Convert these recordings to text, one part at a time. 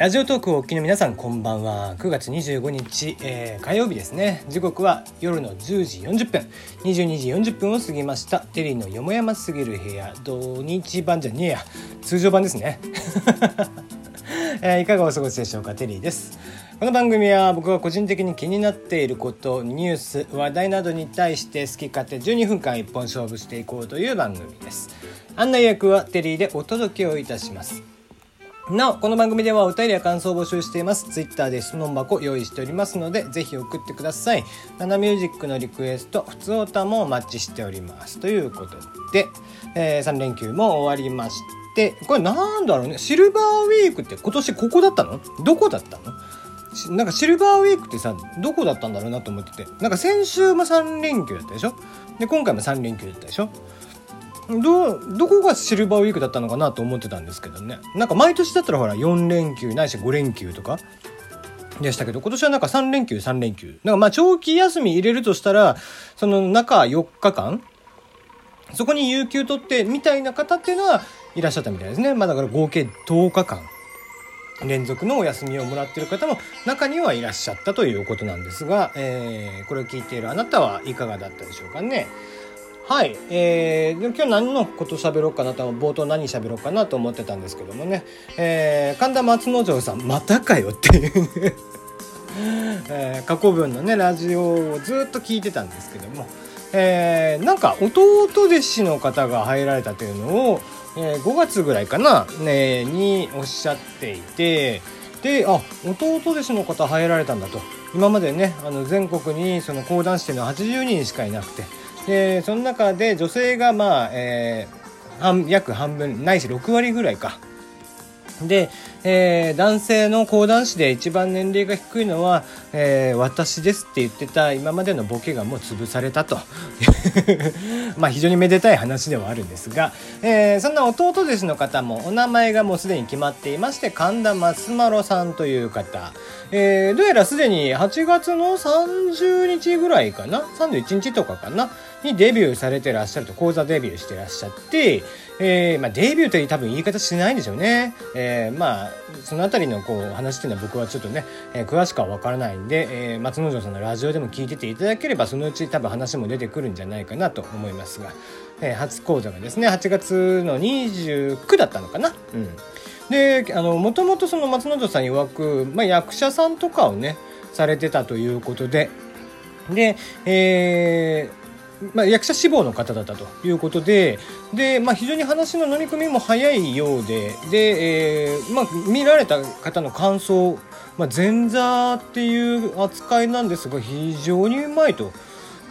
ラジオトークをお聞きの皆さんこんばんは。9月25日、えー、火曜日ですね。時刻は夜の10時40分。22時40分を過ぎました。テリーのよもやますぎる部屋。土日版じゃねえや。通常版ですね、えー、いかがお過ごしでしょうか？テリーです。この番組は僕が個人的に気になっていることニュース話題などに対して好き勝手12分間一本勝負していこうという番組です。案内役はテリーでお届けをいたします。なお、この番組ではお便りや感想を募集しています。ツイッターで質問箱用意しておりますので、ぜひ送ってください。ナナミュージックのリクエスト、普通歌もお待ちしております。ということで、えー、3連休も終わりまして、これなんだろうね、シルバーウィークって今年ここだったの？どこだったの？なんかシルバーウィークってさ、どこだったんだろうなと思ってて。なんか先週も3連休だったでしょ？で、今回も3連休だったでしょ？どどこがシルバーウィークだったのかなと思ってたんですけどね。なんか毎年だったらほら4連休ないし5連休とか。でしたけど今年はなんか3連休3連休。なんかまあ長期休み入れるとしたらその中4日間そこに有給取ってみたいな方っていうのはいらっしゃったみたいですね。まあだから合計10日間連続のお休みをもらってる方も中にはいらっしゃったということなんですが、えー、これを聞いているあなたはいかがだったでしょうかね。はい、えー、今日何のこと喋ろうかなと冒頭何喋ろうかなと思ってたんですけどもね、えー、神田松之丞さんまたかよっていう。ね えー、過去分のねラジオをずっと聞いてたんですけども、えー、なんか弟弟子の方が入られたというのを、えー、5月ぐらいかな、ね、におっしゃっていて。であ弟弟子の方入られたんだと。今までねあの全国にその講談師っていうのは80人しかいなくて。でその中で女性がまあ、えー、半約半分ないし6割ぐらいか。で、えー、男性の講談師で一番年齢が低いのは、えー、私ですって言ってた今までのボケがもう潰されたと。まあ非常にめでたい話ではあるんですが、えー、そんな弟弟子の方もお名前がもうすでに決まっていまして神田松丸さんという方、えー、どうやらすでに8月の30日ぐらいかな？31日とかかな？にデビューされてらっしゃると講座デビューしてらっしゃって、えーまあ、デビューという多分言い方しないんでしょうね。えー、まあその辺りのこう話っていうのは僕はちょっとね、えー、詳しくは分からないんで、えー、松之丞さんのラジオでも聞いてていただければそのうち多分話も出てくるんじゃないかなと思いますが、えー、初講座がですね8月の29だったのかな。うんであのもともとその松之丞さん曰く、まあ、役者さんとかをねされてたということでで、えーまあ、役者志望の方だったということでで、まあ、非常に話の飲み込みも早いようでで、えーまあ、見られた方の感想、まあ、前座っていう扱いなんですが非常にうまいと。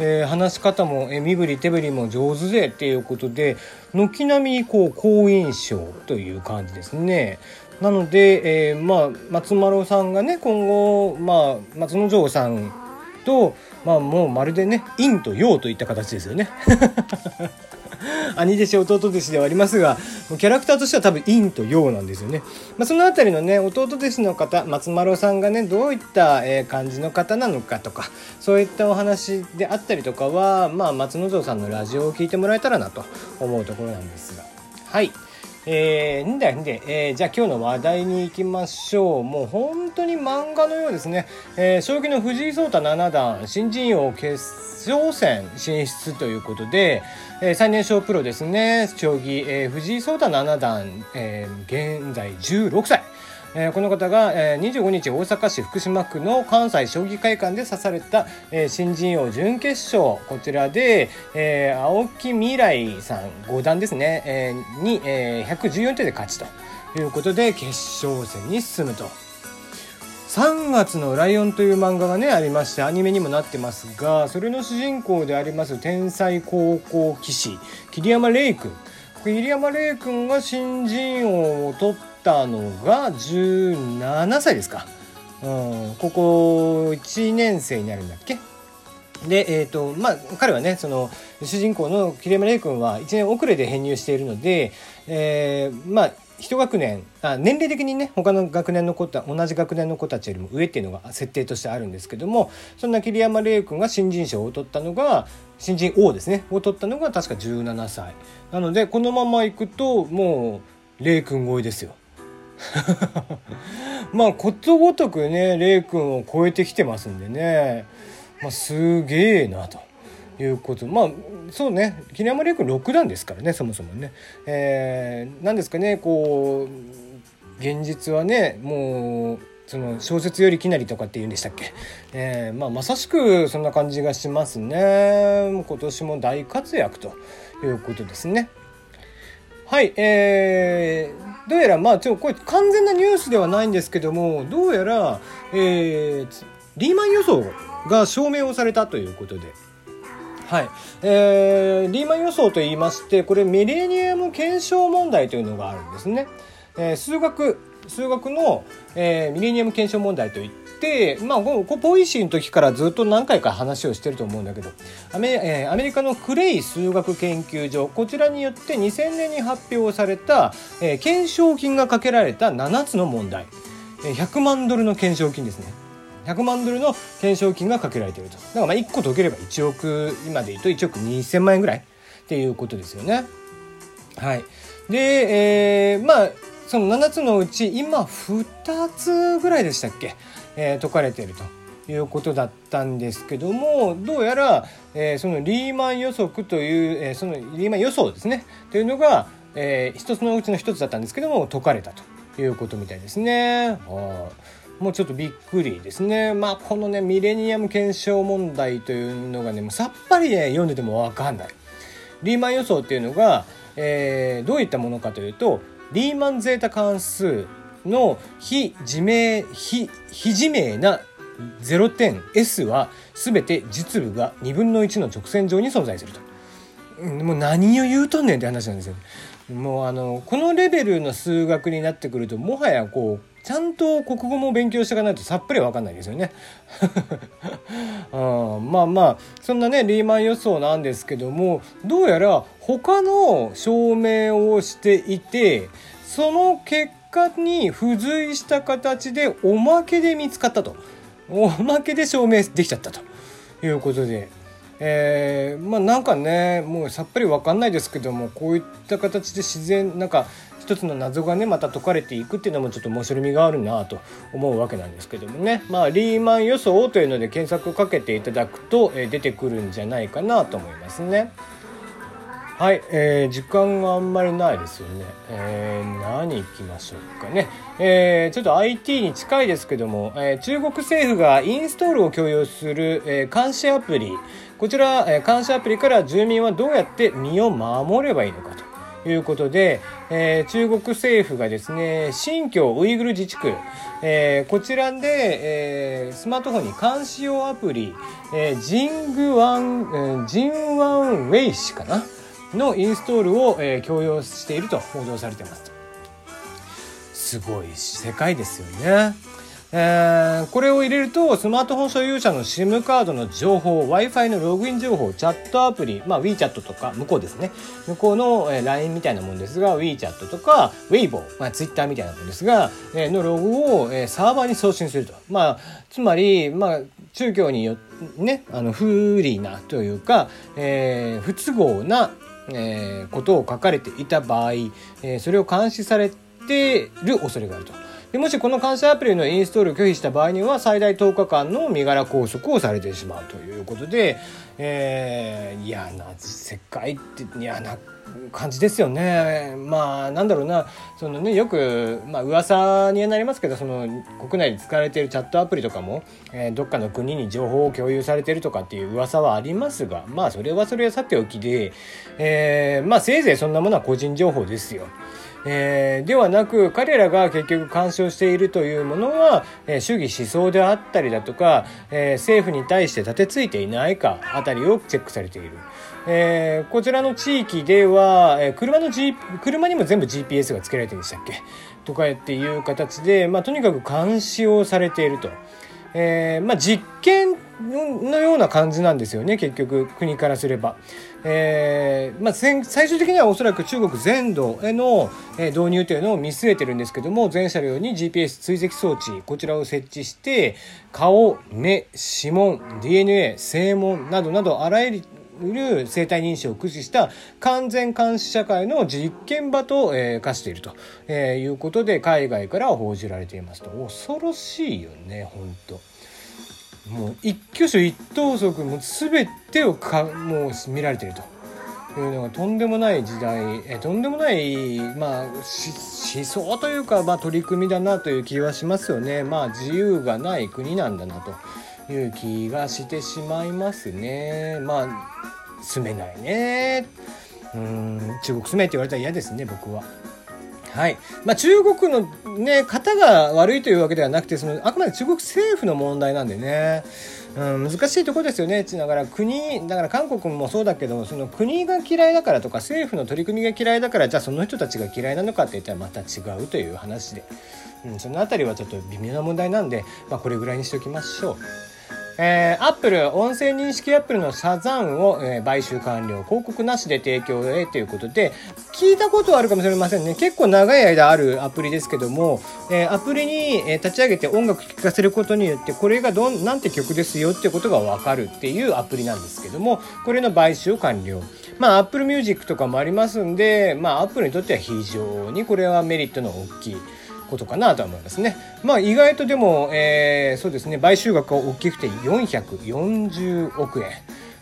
えー、話し方も、えー、身振り手振りも上手でっていうことで軒並みこう好印象という感じですね。なので、えー、まあ松丸さんがね今後、まあ、松之丞さんと、まあ、もうまるでね陰と陽といった形ですよね。兄弟子弟弟子ではありますがキャラクターとしては多分陰と陽なんですよね、まあ、その辺りのね弟弟子の方松丸さんがねどういった、え感じの方なのかとかそういったお話であったりとかは、まあ、松之丞さんのラジオを聞いてもらえたらなと思うところなんですがはい。えー、んだんで、えー、じゃあ今日の話題に行きましょう。もう本当に漫画のようですね。えー、将棋の藤井聡太七段、新人王決勝戦進出ということで、えー、最年少プロですね、将棋、えー、藤井聡太七段、えー、現在16歳。えー、この方が、えー、25日大阪市福島区の関西将棋会館で指された、えー、新人王準決勝こちらで、えー、青木未来さん五段ですね、えー、に、えー、114手で勝ちということで決勝戦に進むと。3月の「ライオン」という漫画がねありましてアニメにもなってますがそれの主人公であります天才高校棋士桐山玲君桐山玲君が新人王を取ったのが17歳ですか、うん、ここ1年生になるんだっけ？で、えっ、ー、と、まあ、彼はね、その、主人公の桐山玲君は1年遅れで編入しているので、えー、まあ、一学年あ年齢的にね他の学年の子と同じ学年の子たちよりも上っていうのが設定としてあるんですけどもそんな桐山玲君が新人賞を取ったのが新人王ですね。を取ったのが確か17歳。なのでこのままいくともう玲君超えですよ。まあことごとくねレイ君を超えてきてますんでね、まあ、すげえなと。いうことまあそうね桐山礼君6段ですからねそもそもね。えー、なんですかねこう現実はねもうその小説よりきなりとかって言うんでしたっけ、えー、まあ、まさしくそんな感じがしますね今年も大活躍ということですね。はい、えー、どうやら、まあ、ちょ、これ完全なニュースではないんですけども、どうやら、えー、リーマン予想が証明をされたということで、はい。えー、リーマン予想と言いまして、これミレニアム検証問題というのがあるんですね。えー、数学、数学の、えー、ミレニアム検証問題といって、まあ、こポイシーの時からずっと何回か話をしてると思うんだけどアメ,、えー、アメリカのクレイ数学研究所こちらによって2000年に発表された、えー、懸賞金がかけられた7つの問題、えー、100万ドルの懸賞金ですね。100万ドルの懸賞金がかけられていると。だからまあ1個解ければ1億今で言うと1億2000万円ぐらいっていうことですよね。はい。で、えー、まあその7つのうち今2つぐらいでしたっけ、えー、解かれているということだったんですけどもどうやら、えー、そのリーマン予測という、えー、そのリーマン予想ですねというのが、えー、一つのうちの一つだったんですけども解かれたということみたいですね。はもうちょっとびっくりですね。まあこのねミレニアム検証問題というのがねもうさっぱりね読んでても分かんない。リーマン予想っていうのが、えー、どういったものかというとリーマンゼータ関数の非自明非非自明な0点 S は全て実部が2分の1の直線上に存在すると。もう何を言うとんねんって話なんですよ。もうあのこのレベルの数学になってくるともはやこうちゃんと国語も勉強していかないとさっぱり分かんないですよね。あ まあまあそんなねリーマン予想なんですけどもどうやら他の証明をしていてその結果に付随した形でおまけで見つかったとおまけで証明できちゃったということで。えー、まあなんかねもうさっぱり分かんないですけどもこういった形で自然なんか一つの謎がねまた解かれていくっていうのもちょっと面白みがあるなと思うわけなんですけどもねまあリーマン予想というので検索かけていただくと、え出てくるんじゃないかなと思いますね。はい、えー、時間があんまりないですよね。えー、何行きましょうかね。えー、ちょっと IT に近いですけども、えー、中国政府がインストールを共有する、えー、監視アプリ、こちら、えー、監視アプリから住民はどうやって身を守ればいいのかと。いうことで、えー、中国政府がですね、新疆ウイグル自治区、えー、こちらで、えー、スマートフォンに監視用アプリ、えー、ジングワン、ジンワンウェイ氏かなのインストールを、えー、強要していると報道されてます。すごい世界ですよね。えー、これを入れるとスマートフォン所有者の SIM カードの情報 w i f i のログイン情報チャットアプリ、まあ、WeChat とか向こうですね向こうの、えー、LINE みたいなもんですが WeChat とか Weibo、まあ、Twitter みたいなもんですが、えー、のログを、えー、サーバーに送信すると、まあ、つまり、まあ、中共によっねあの不利なというか、えー、不都合な、えー、ことを書かれていた場合、えー、それを監視されてる恐れがあると。でもしこの監視アプリのインストールを拒否した場合には最大10日間の身柄拘束をされてしまうということで、えー、嫌な世界って嫌な感じですよね。まあなんだろうなそのねよくまあ噂にはなりますけどその国内で使われているチャットアプリとかも、えー、どっかの国に情報を共有されてるとかっていう噂はありますがまあそれはそれはさておきで、えー、まあせいぜいそんなものは個人情報ですよ。えー、ではなく彼らが結局干渉しているというものは、えー、主義思想であったりだとか、えー、政府に対して立てついていないかあたりをチェックされている。えー、こちらの地域では、えー、車の、G、車にも全部 GPS がつけられてるんでしたっけ？とかっていう形で、まあ、とにかく監視をされていると。えー、まあ、実験のような感じなんですよね結局国からすれば。えーまあ、最終的にはおそらく中国全土への導入というのを見据えてるんですけども全車両に GPS 追跡装置こちらを設置して顔目指紋 DNA 声紋などなどあらゆる生体認証を駆使した完全監視社会の実験場と、えー、化していると、えー、いうことで海外から報じられていますと。恐ろしいよね本当。もう一挙手一投足も全てをかもう見られてると。いうのがとんでもない時代えとんでもない、まあ、思想というか、まあ、取り組みだなという気はしますよね。まあ、自由がない国なんだなという気がしてしまいますね。まあ住めないね。うん中国住めって言われたら嫌ですね僕は。はい。まあ、中国の、ね、方が悪いというわけではなくてそのあくまで中国政府の問題なんでね、うん、難しいところですよね。だから国だから韓国もそうだけどその国が嫌いだからとか政府の取り組みが嫌いだからじゃあその人たちが嫌いなのかって言ったらまた違うという話で、うん、その辺りはちょっと微妙な問題なんで、まあ、これぐらいにしておきましょう。えー、アップル、音声認識アップルのサザンを、えー、買収完了、広告なしで提供へということで、聞いたことはあるかもしれませんね。結構長い間あるアプリですけども、えー、アプリに、え立ち上げて音楽聴かせることによって、これがどん、なんて曲ですよっていうことがわかるっていうアプリなんですけども、これの買収を完了。まあ、 Apple Music とかもありますんで、まあ、 Appleにとっては非常にこれはメリットの大きい。ことかなと思いますね。まあ意外とでも、えー、そうですね、買収額が大きくて440億円。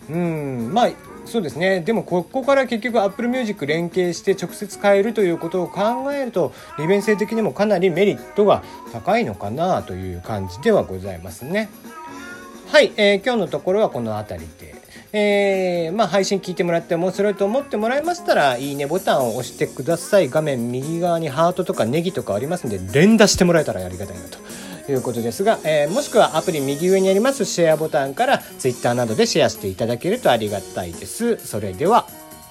うん、まあそうですね。でもここから結局 Apple Music 連携して直接買えるということを考えると利便性的にもかなりメリットが高いのかなという感じではございますね。はい、えー、今日のところはこの辺りで。えー、まあ、配信聞いてもらって面白いと思ってもらえましたら、いいねボタンを押してください。画面右側にハートとかネギとかありますんで、連打してもらえたらありがたいなと。いうことですが、えー、もしくはアプリ右上にありますシェアボタンから Twitter などでシェアしていただけるとありがたいです。それでは。